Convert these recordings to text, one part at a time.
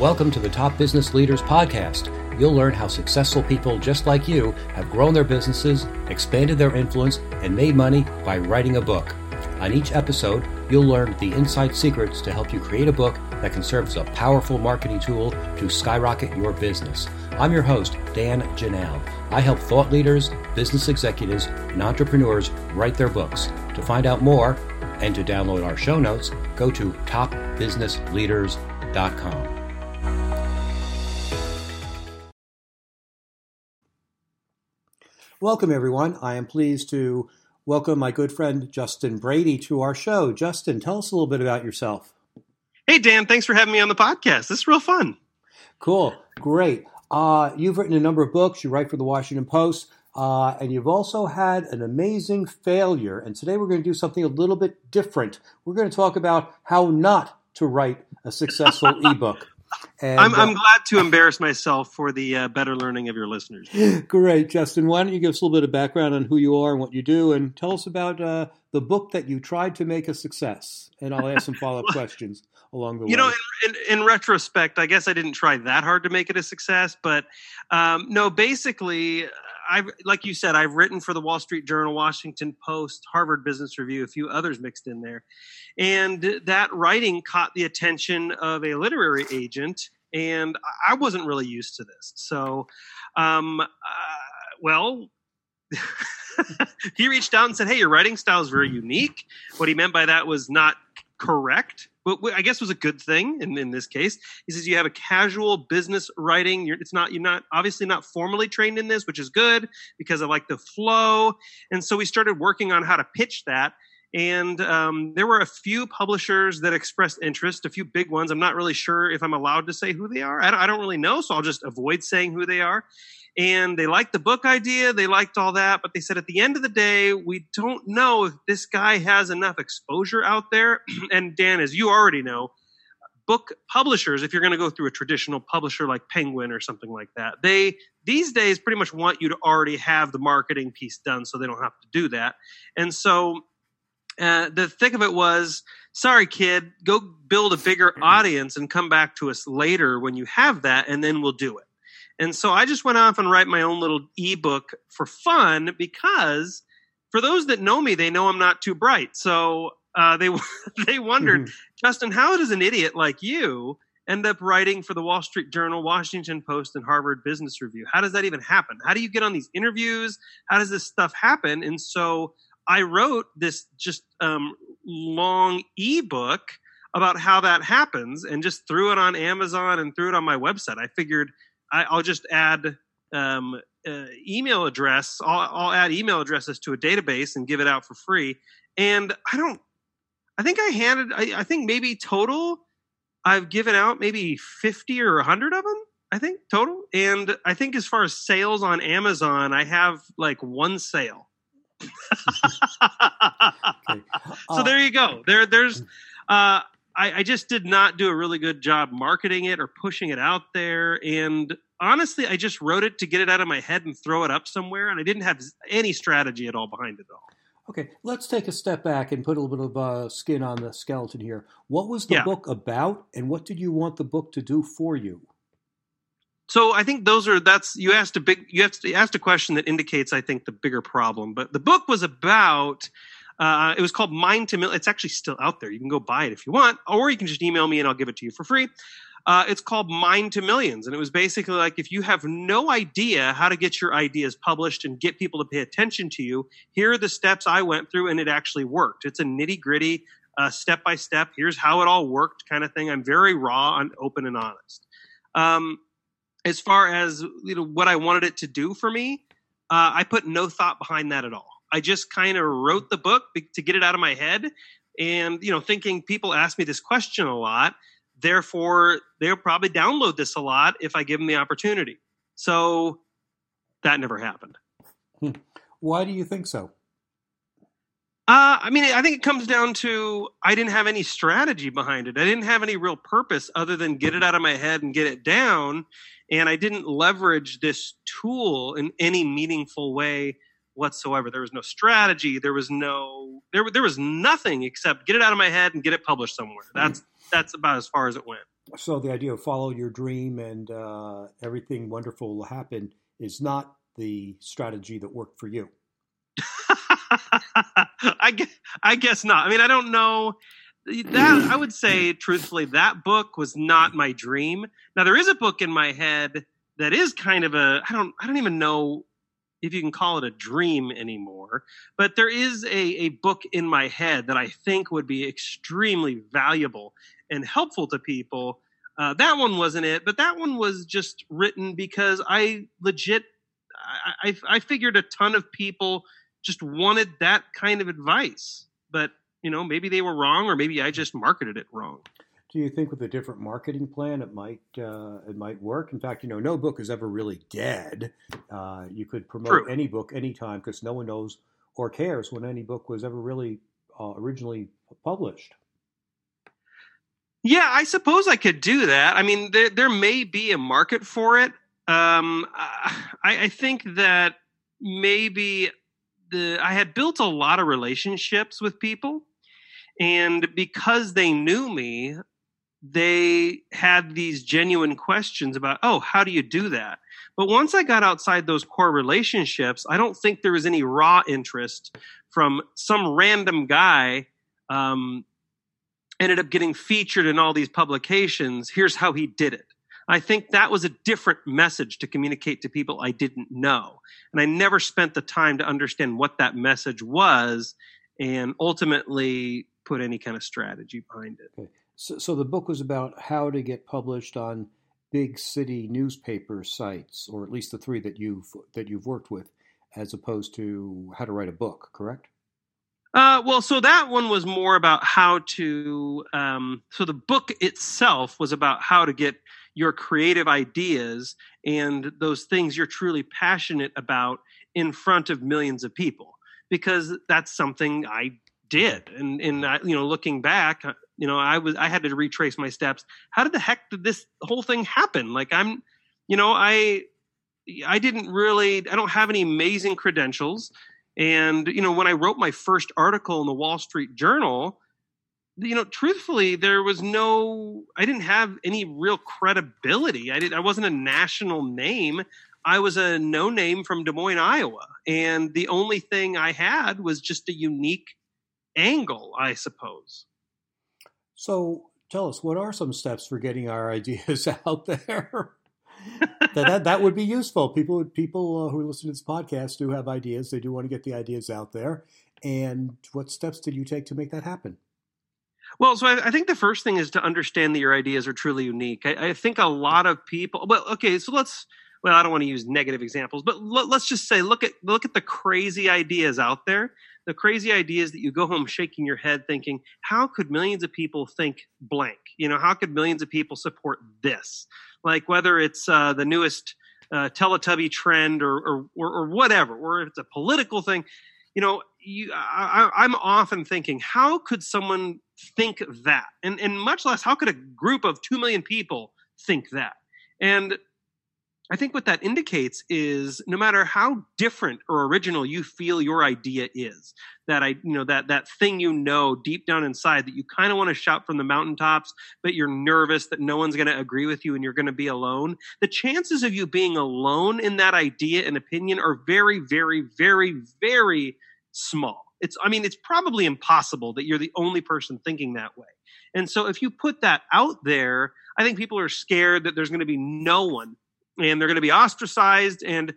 Welcome to the Top Business Leaders Podcast. You'll learn how successful people just like you have grown their businesses, expanded their influence, and made money by writing a book. On each episode, you'll learn the inside secrets to help you create a book that can serve as a powerful marketing tool to skyrocket your business. I'm your host, Dan Janal. I help thought leaders, business executives, and entrepreneurs write their books. To find out more and to download our show notes, go to topbusinessleaders.com. Welcome, everyone. I am pleased to welcome my good friend Justin Brady to our show. Justin, tell us a little bit about yourself. Hey, Dan, thanks for having me on the podcast. This is real fun. Cool. Great. Uh, you've written a number of books. You write for the Washington Post. Uh, and you've also had an amazing failure. And today we're going to do something a little bit different. We're going to talk about how not to write a successful ebook. And, I'm, I'm uh, glad to embarrass myself for the uh, better learning of your listeners. Great, Justin. Why don't you give us a little bit of background on who you are and what you do, and tell us about uh, the book that you tried to make a success? And I'll ask some follow up questions along the you way. You know, in, in, in, retrospect, I guess I didn't try that hard to make it a success, but um, no, basically, I've like you said, I've written for the Wall Street Journal, Washington Post, Harvard Business Review, a few others mixed in there, and that writing caught the attention of a literary agent, and I wasn't really used to this. So, um, uh, well. he reached out and said, "Hey, your writing style is very unique." What he meant by that was not correct but I guess was a good thing in, in this case. He says you have a casual business writing. You're, it's not you're not obviously not formally trained in this, which is good because I like the flow. And so we started working on how to pitch that. And um, there were a few publishers that expressed interest, a few big ones. I'm not really sure if I'm allowed to say who they are. I don't, I don't really know, so I'll just avoid saying who they are and they liked the book idea they liked all that but they said at the end of the day we don't know if this guy has enough exposure out there. And dan as you already know book publishers if you're going to go through a traditional publisher like penguin or something like that they these days pretty much want you to already have the marketing piece done so they don't have to do that. And so uh, the thick of it was sorry kid go build a bigger audience and come back to us later when you have that and then we'll do it and so I just went off and write my own little ebook for fun because for those that know me, they know I'm not too bright. So uh, they they wondered, mm-hmm. Justin, how does an idiot like you end up writing for the Wall Street Journal, Washington Post, and Harvard Business Review? How does that even happen? How do you get on these interviews? How does this stuff happen? And so I wrote this just um, long ebook about how that happens and just threw it on Amazon and threw it on my website. I figured I, will just add um, uh, email address. I'll, I'll, add email addresses to a database and give it out for free. And I don't. I think I handed. I, I think maybe total. I've given out maybe fifty or hundred of them. I think total. And I think as far as sales on Amazon, I have like one sale. okay. uh, so there you go. There, there's. Uh, I, I just did not do a really good job marketing it or pushing it out there. And honestly, I just wrote it to get it out of my head and throw it up somewhere, and I didn't have any strategy at all behind it all. Okay, let's take a step back and put a little bit of uh, skin on the skeleton here. What was the yeah. book about, and what did you want the book to do for you? So I think those are that's you asked a big you asked, you asked a question that indicates I think the bigger problem. But the book was about uh, it was called Mind to Mill. It's actually still out there. You can go buy it if you want, or you can just email me and I'll give it to you for free. Uh, it's called Mind to Millions. And it was basically like if you have no idea how to get your ideas published and get people to pay attention to you, here are the steps I went through and it actually worked. It's a nitty gritty, step by step. Here's how it all worked kind of thing. I'm very raw and open and honest. Um, as far as you know, what I wanted it to do for me, uh, I put no thought behind that at all. I just kind of wrote the book to get it out of my head. And, you know, thinking people ask me this question a lot. Therefore, they'll probably download this a lot if I give them the opportunity. So that never happened. Hmm. Why do you think so? Uh, I mean, I think it comes down to I didn't have any strategy behind it. I didn't have any real purpose other than get it out of my head and get it down. And I didn't leverage this tool in any meaningful way whatsoever. There was no strategy. There was no there there was nothing except get it out of my head and get it published somewhere. That's that's about as far as it went. So the idea of follow your dream and uh, everything wonderful will happen is not the strategy that worked for you. I guess, I guess not. I mean, I don't know that I would say truthfully that book was not my dream. Now there is a book in my head that is kind of a I don't I don't even know if you can call it a dream anymore, but there is a, a book in my head that I think would be extremely valuable and helpful to people. Uh, that one wasn't it, but that one was just written because I legit I, I, I figured a ton of people just wanted that kind of advice, but you know maybe they were wrong or maybe I just marketed it wrong. Do you think with a different marketing plan it might uh, it might work? In fact, you know, no book is ever really dead. Uh, you could promote True. any book anytime because no one knows or cares when any book was ever really uh, originally published. Yeah, I suppose I could do that. I mean, there there may be a market for it. Um, I, I think that maybe the I had built a lot of relationships with people, and because they knew me, they had these genuine questions about, oh, how do you do that? But once I got outside those core relationships, I don't think there was any raw interest from some random guy. Um, ended up getting featured in all these publications. Here's how he did it. I think that was a different message to communicate to people I didn't know. And I never spent the time to understand what that message was and ultimately put any kind of strategy behind it. So, so the book was about how to get published on big city newspaper sites, or at least the three that you've that you've worked with, as opposed to how to write a book. Correct? Uh, well, so that one was more about how to. Um, so the book itself was about how to get your creative ideas and those things you're truly passionate about in front of millions of people, because that's something I did. And and I, you know, looking back, you know, I was I had to retrace my steps. How did the heck did this whole thing happen? Like I'm, you know, I I didn't really I don't have any amazing credentials. And you know, when I wrote my first article in the Wall Street Journal, you know, truthfully, there was no I didn't have any real credibility. I didn't I wasn't a national name. I was a no name from Des Moines, Iowa. And the only thing I had was just a unique angle, I suppose. So tell us, what are some steps for getting our ideas out there? that, that that would be useful. People people uh, who listen to this podcast do have ideas. They do want to get the ideas out there. And what steps did you take to make that happen? Well, so I, I think the first thing is to understand that your ideas are truly unique. I, I, think a lot of people. Well, okay, so let's. Well, I don't want to use negative examples, but let, let's just say look at look at the crazy ideas out there. The crazy idea is that you go home shaking your head, thinking, "How could millions of people think blank? You know, how could millions of people support this?" like whether it's uh, the newest uh, Teletubby trend or, or, or whatever, or if it's a political thing. You know, you, I, I'm often thinking, how could someone think that? And and much less, how could a group of two million people think that? And I think what that indicates is no matter how different or original you feel your idea is, that I, you know, that that thing you know deep down inside that you kind of want to shout from the mountaintops, but you're nervous that no one's going to agree with you and you're going to be alone. The chances of you being alone in that idea and opinion are very, very, very, very small. It's, I mean, it's probably impossible that you're the only person thinking that way. And so if you put that out there, I think people are scared that there's going to be no one and they're going to be ostracized. And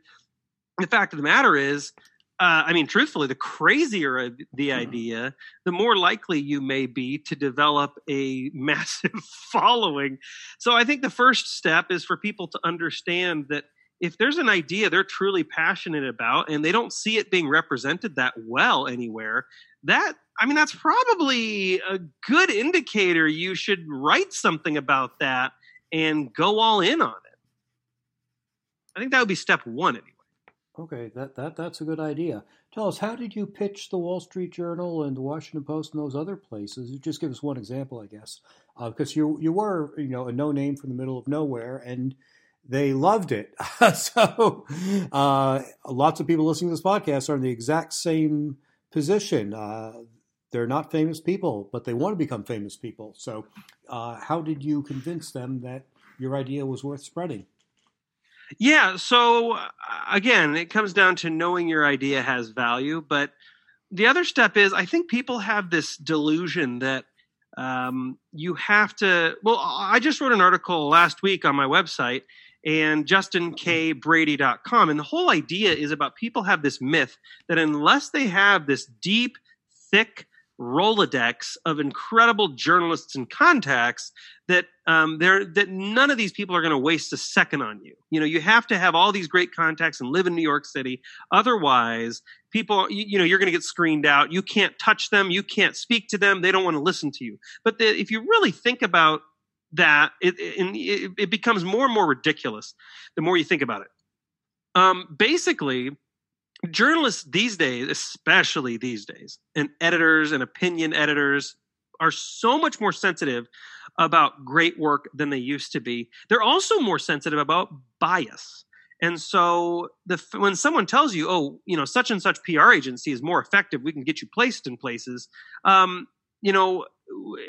the fact of the matter is, uh, I mean, truthfully, the crazier the mm-hmm. idea, the more likely you may be to develop a massive following. So I think the first step is for people to understand that if there's an idea they're truly passionate about and they don't see it being represented that well anywhere, that I mean, that's probably a good indicator you should write something about that and go all in on it. I think that would be step one anyway. Okay, that, that that's a good idea. Tell us, how did you pitch the Wall Street Journal and the Washington Post and those other places? Just give us one example, I guess, because uh, you you were you know a no name from the middle of nowhere, and they loved it. so uh, lots of people listening to this podcast are in the exact same position. Uh, they're not famous people, but they want to become famous people. So, uh, how did you convince them that your idea was worth spreading? Yeah. So, uh, again, it comes down to knowing your idea has value. But the other step is I think people have this delusion that um, you have to. Well, I just wrote an article last week on my website and justinkbrady.com. And the whole idea is about people have this myth that unless they have this deep, thick, Rolodex of incredible journalists and contacts that um, there that none of these people are going to waste a second on you. You know, you have to have all these great contacts and live in New York City. Otherwise, people, you, you know, you're going to get screened out. You can't touch them. You can't speak to them. They don't want to listen to you. But the, if you really think about that, it, it, it becomes more and more ridiculous the more you think about it. Um, basically, journalists these days, especially these days, and editors and opinion editors are so much more sensitive about great work than they used to be. They're also more sensitive about bias. And so the, when someone tells you, oh, you know, such and such PR agency is more effective, we can get you placed in places, um, you know,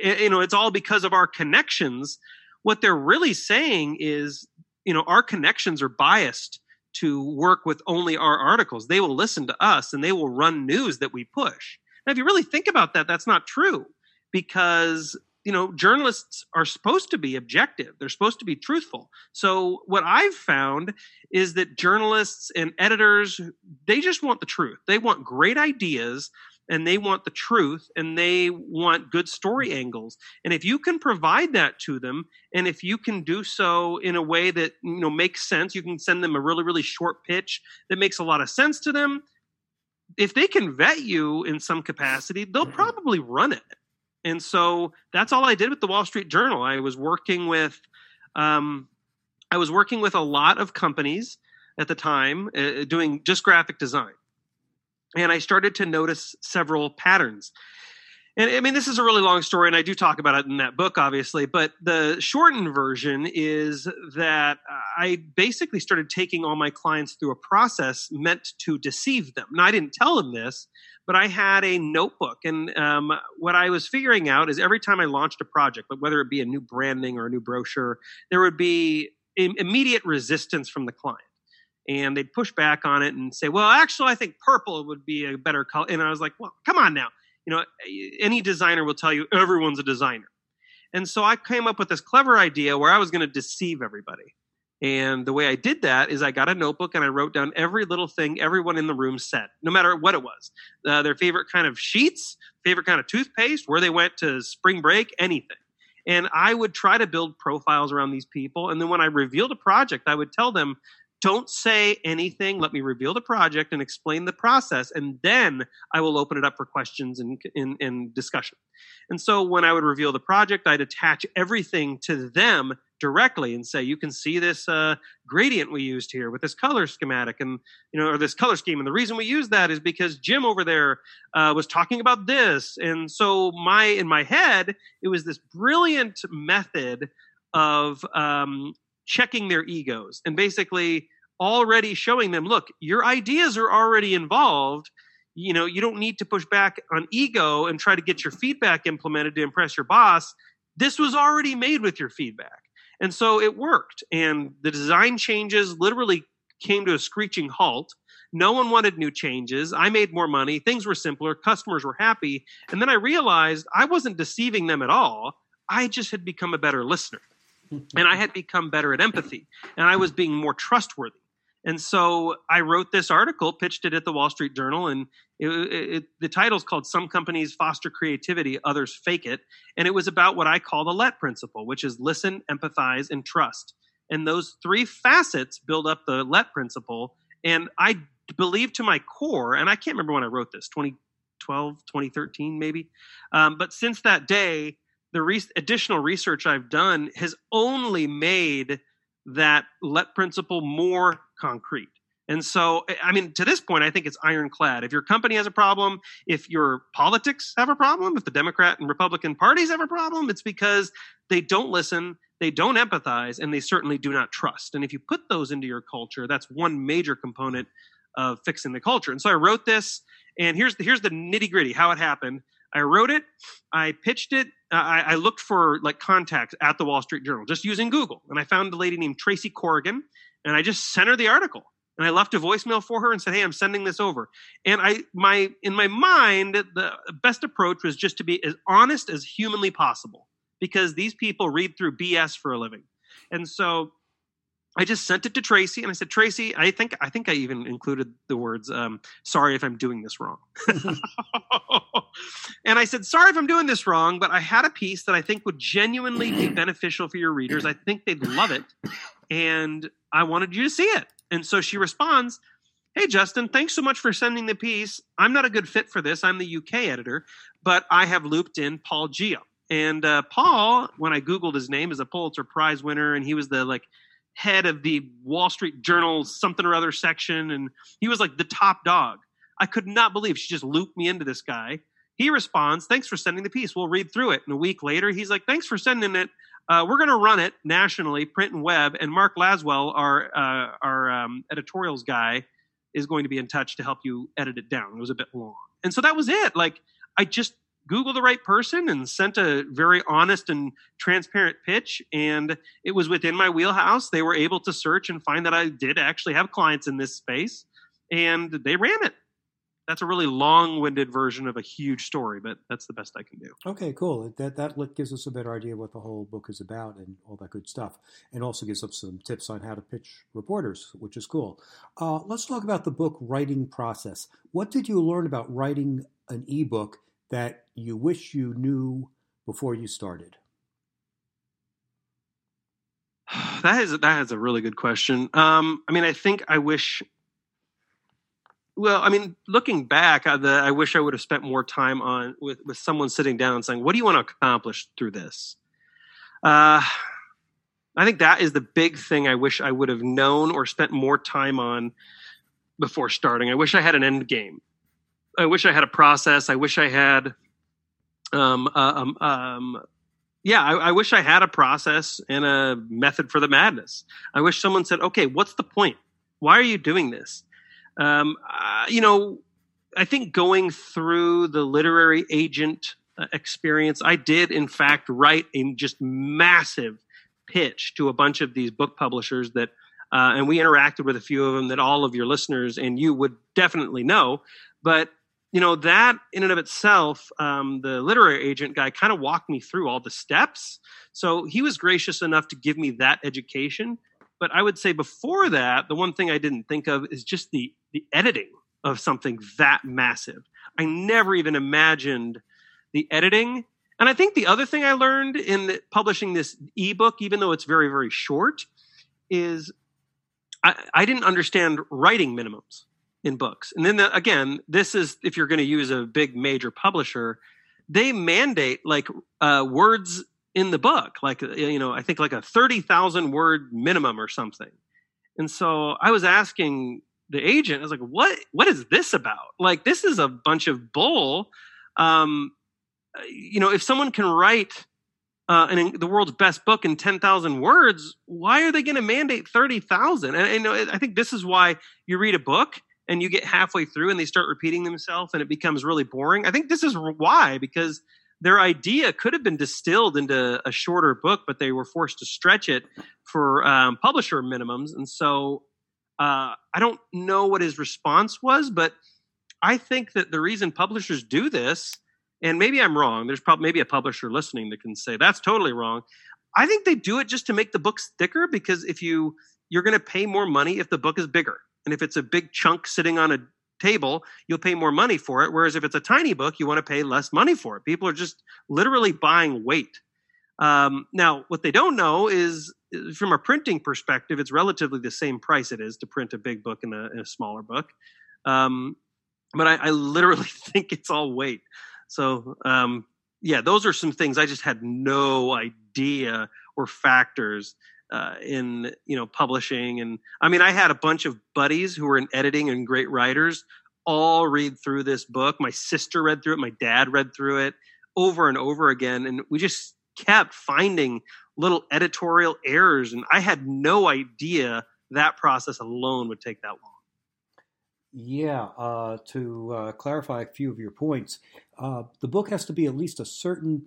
you know, it's all because of our connections. What they're really saying is, you know, our connections are biased to work with only our articles. They will listen to us and they will run news that we push. Now, if you really think about that, that's not true because you know journalists are supposed to be objective they're supposed to be truthful so what i've found is that journalists and editors they just want the truth they want great ideas and they want the truth and they want good story angles. And if you can provide that to them and if you can do so in a way that you know makes sense you can send them a really really short pitch that makes a lot of sense to them if they can vet you in some capacity they'll mm-hmm. probably run it. And so that's all i did with the wall street journal. I was working with um, i was working with a lot of companies at the time uh, doing just graphic design and I started to notice several patterns. And I mean, this is a really long story, and I do talk about it in that book, obviously. But the shortened version is that I basically started taking all my clients through a process meant to deceive them. Now, I didn't tell them this, but I had a notebook. And um, what I was figuring out is every time I launched a project, whether it be a new branding or a new brochure, there would be immediate resistance from the client and they'd push back on it and say, "Well, actually, I think purple would be a better color." And I was like, "Well, come on now. You know, any designer will tell you everyone's a designer." And so I came up with this clever idea where I was going to deceive everybody. And the way I did that is I got a notebook and I wrote down every little thing everyone in the room said, no matter what it was. Uh, their favorite kind of sheets, favorite kind of toothpaste, where they went to spring break, anything. And I would try to build profiles around these people. And then when I revealed a project, I would tell them don't say anything. Let me reveal the project and explain the process, and then I will open it up for questions and, and, and discussion. And so when I would reveal the project, I'd attach everything to them directly and say, you can see this uh, gradient we used here with this color schematic and, you know, or this color scheme. And the reason we use that is because Jim over there uh, was talking about this. And so my, in my head, it was this brilliant method of um, checking their egos and basically already showing them look your ideas are already involved. You know you don't need to push back on ego and try to get your feedback implemented to impress your boss. This was already made with your feedback. And so it worked. And the design changes literally came to a screeching halt. No one wanted new changes. I made more money. Things were simpler. Customers were happy. And then i realized i wasn't deceiving them at all. I just had become a better listener. And i had become better at empathy. And i was being more trustworthy and so I wrote this article, pitched it at the Wall Street Journal, and it, it, the title is called Some Companies Foster Creativity, Others Fake It. And it was about what I call the LET principle, which is listen, empathize, and trust. And those three facets build up the LET principle. And I believe to my core, and I can't remember when I wrote this, 2012, 2013, maybe. Um, but since that day, the re- additional research I've done has only made that let principle more concrete. And so, I mean, to this point, I think it's ironclad. If your company has a problem, if your politics have a problem, if the Democrat and Republican parties have a problem, it's because they don't listen, they don't empathize, and they certainly do not trust. And if you put those into your culture, that's one major component of fixing the culture. And so I wrote this, and here's the, here's the nitty gritty how it happened. I wrote it, I pitched it, uh, I, I, looked for like contacts at the Wall Street Journal just using Google, and I found a lady named Tracy Corrigan, and I just sent her the article, and I left a voicemail for her and said, "Hey, I'm sending this over." And I, my, in my mind, the best approach was just to be as honest as humanly possible, because these people read through BS for a living, and so I just sent it to Tracy and I said, Tracy, I think I think I even included the words, um, sorry if I'm doing this wrong. and I said, sorry if I'm doing this wrong, but I had a piece that I think would genuinely be beneficial for your readers. I think they'd love it. And I wanted you to see it. And so she responds, Hey, Justin, thanks so much for sending the piece. I'm not a good fit for this. I'm the UK editor, but I have looped in Paul Gigot. And uh, Paul, when I Googled his name, is a Pulitzer Prize winner, and he was the like head of the Wall Street Journal something or other section, and he was like the top dog. I could not believe she just looped me into this guy. He responds, "Thanks for sending the piece. We'll read through it." And a week later, he's like, "Thanks for sending it. Uh, we're going to run it nationally, print and web." And Mark Lasswell, our uh, our um, editorials guy, is going to be in touch to help you edit it down. It was a bit long, and so that was it. Like I just Google the right person and sent a very honest and transparent pitch. And it was within my wheelhouse. They were able to search and find that I did actually have clients in this space and they ran it. That's a really long-winded version of a huge story, but that's the best I can do. Okay, cool. That that gives us a better idea what the whole book is about and all that good stuff, and also gives us some tips on how to pitch reporters, which is cool. Uh, let's talk about the book writing process. What did you learn about writing an ebook that you wish you knew before you started? That is that is a really good question. Um, I mean, I think I wish. Well, I mean, looking back, I, the, I wish I would have spent more time on with with someone sitting down and saying, "What do you want to accomplish through this?" Uh, I think that is the big thing I wish I would have known or spent more time on before starting. I wish I had an end game. I wish I had a process. I wish I had, um, uh, um, um, yeah, I, I, wish I had a process and a method for the madness. I wish someone said, okay, what's the point? Why are you doing this? Um, uh, you know, I think going through the literary agent uh, experience, I did in fact write a just massive pitch to a bunch of these book publishers that uh, and we interacted with a few of them that all of your listeners and you would definitely know. But you know that in and of itself um, the literary agent guy kind of walked me through all the steps. So he was gracious enough to give me that education. But i would say before that the one thing i didn't think of is just the the editing of something that massive. I never even imagined the editing. And i think the other thing i learned in publishing this ebook even though it's very very short is I, I didn't understand writing minimums in books. And then the, again, this is if you're going to use a big major publisher, they mandate like uh, words in the book, like uh, you know, I think like a thirty thousand word minimum or something. And so I was asking the agent, I was like, "What? What is this about? Like, this is a bunch of bull." Um, you know, if someone can write uh, the world's best book in 10,000 words, why are they going to mandate 30,000? And, and I think this is why you read a book and you get halfway through and they start repeating themselves and it becomes really boring. I think this is why, because their idea could have been distilled into a shorter book, but they were forced to stretch it for um, publisher minimums. And so uh, I don't know what his response was, but I think that the reason publishers do this, and maybe I'm wrong, there's probably maybe a publisher listening that can say that's totally wrong. I think they do it just to make the books thicker because if you you're going to pay more money if the book is bigger. And if it's a big chunk sitting on a table, you'll pay more money for it. Whereas if it's a tiny book, you want to pay less money for it. People are just literally buying weight. Um, now, what they don't know is, from a printing perspective, it's relatively the same price it is to print a big book and a, and a smaller book. Um, but I, I, literally think it's all weight. So, um, yeah, those are some things I just had no idea or factors uh, in you know publishing. And i mean i had a bunch of buddies who were in editing and great writers all read through this book. My sister read through it. My dad read through it over and over again. And we just kept finding little editorial errors. And i had no idea that process alone would take that long. Yeah, uh, to uh, clarify a few of your points, uh, the book has to be at least a certain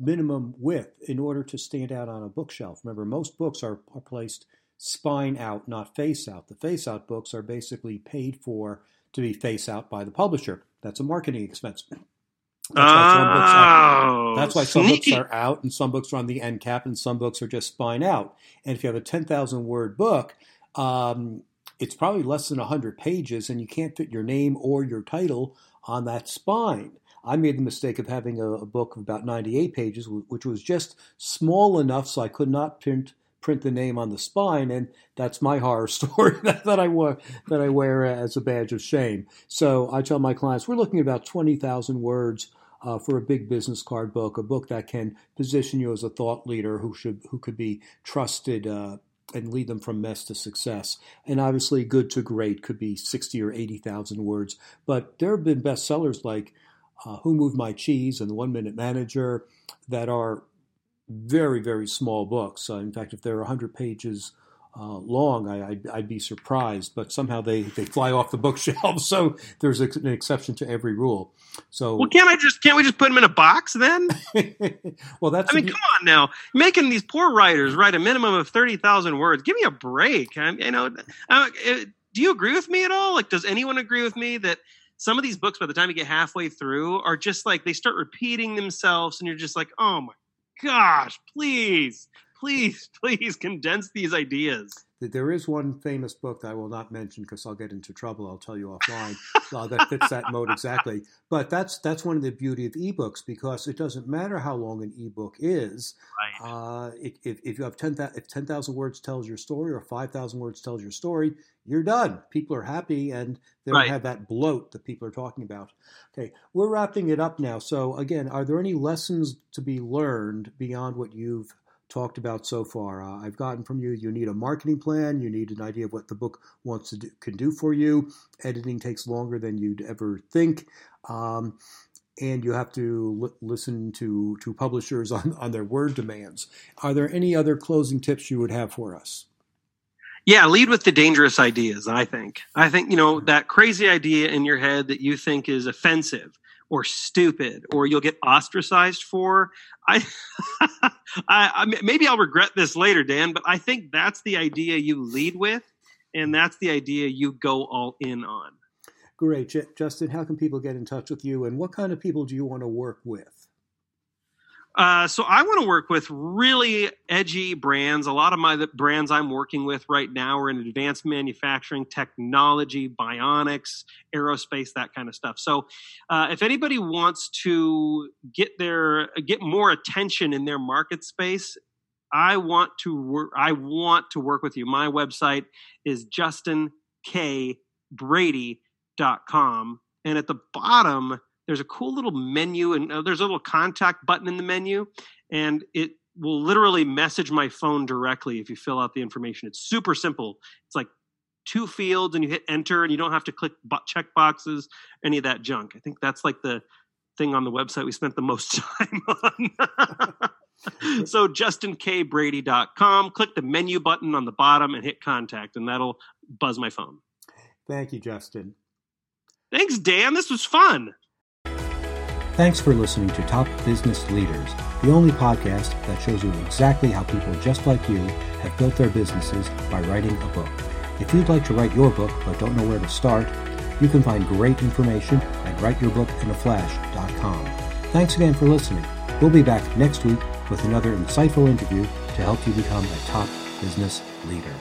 minimum width in order to stand out on a bookshelf. Remember, most books are, are placed spine out, not face out. The face out books are basically paid for to be face out by the publisher. That's a marketing expense. That's why some books are, Oh, that's why some books are out and some books are on the end cap and some books are just spine out. And if you have a 10,000 word book, um, it's probably less than 100 pages and you can't fit your name or your title on that spine. I made the mistake of having a, a book of about 98 pages, which was just small enough so I could not print print the name on the spine, and that's my horror story that, I wear that I wear as a badge of shame. So I tell my clients we're looking at about 20,000 words uh, for a big business card book, a book that can position you as a thought leader who should who could be trusted uh, and lead them from mess to success. And obviously, good to great could be sixty or eighty thousand words. But there have been bestsellers like uh, "Who Moved My Cheese" and "The One Minute Manager" that are very very small books. Uh, in fact, if they're hundred pages uh, long, I, I'd, I'd, be surprised. But somehow they, they fly off the bookshelf. So there's an exception to every rule. So well, can't I just can't we just put them in a box then? well, that's I mean, come on now, making these poor writers write a minimum of thirty thousand words. Give me a break. I, you know, I, do you agree with me at all? Like, does anyone agree with me that? Some of these books, by the time you get halfway through, are just like they start repeating themselves, and you're just like, "Oh my gosh, please, please, please condense these ideas. There is one famous book that I will not mention because I'll get into trouble. I'll tell you offline uh, that fits that mode exactly. But that's that's one of the beauty of ebooks because it doesn't matter how long an ebook is. Right. Uh, if, if you have ten if ten thousand words tells your story or five thousand words tells your story, you're done. People are happy and they don't Right. have that bloat that people are talking about. Okay, we're wrapping it up now. So again, are there any lessons to be learned beyond what you've talked about so far? Uh, I've gotten from you. You need a marketing plan. You need an idea of what the book wants to do, can do for you. Editing takes longer than you'd ever think. Um, and you have to li- listen to, to publishers on, on their word demands. Are there any other closing tips you would have for us? Yeah, lead with the dangerous ideas, I think. I think, you know, that crazy idea in your head that you think is offensive or stupid or you'll get ostracized for. I, I, I maybe I'll regret this later, Dan, but I think that's the idea you lead with and that's the idea you go all in on. Great. Justin, how can people get in touch with you and what kind of people do you want to work with? Uh, so I want to work with really edgy brands. A lot of my brands I'm working with right now are in advanced manufacturing, technology, bionics, aerospace, that kind of stuff. So uh, if anybody wants to get their get more attention in their market space, I want to work. I want to work with you. My website is justinkbrady.com, and at the bottom there's a cool little menu and uh, there's a little contact button in the menu and it will literally message my phone directly if you fill out the information. It's super simple. It's like two fields and you hit enter and you don't have to click check boxes any of that junk. I think that's like the thing on the website we spent the most time on. So justinkbrady.com click the menu button on the bottom and hit contact and that'll buzz my phone. Thank you, Justin. thanks dan. This was fun Thanks for listening to Top Business Leaders, the only podcast that shows you exactly how people just like you have built their businesses by writing a book. If you'd like to write your book but don't know where to start, you can find great information at writeyourbookinaflash.com. Thanks again for listening. We'll be back next week with another insightful interview to help you become a top business leader.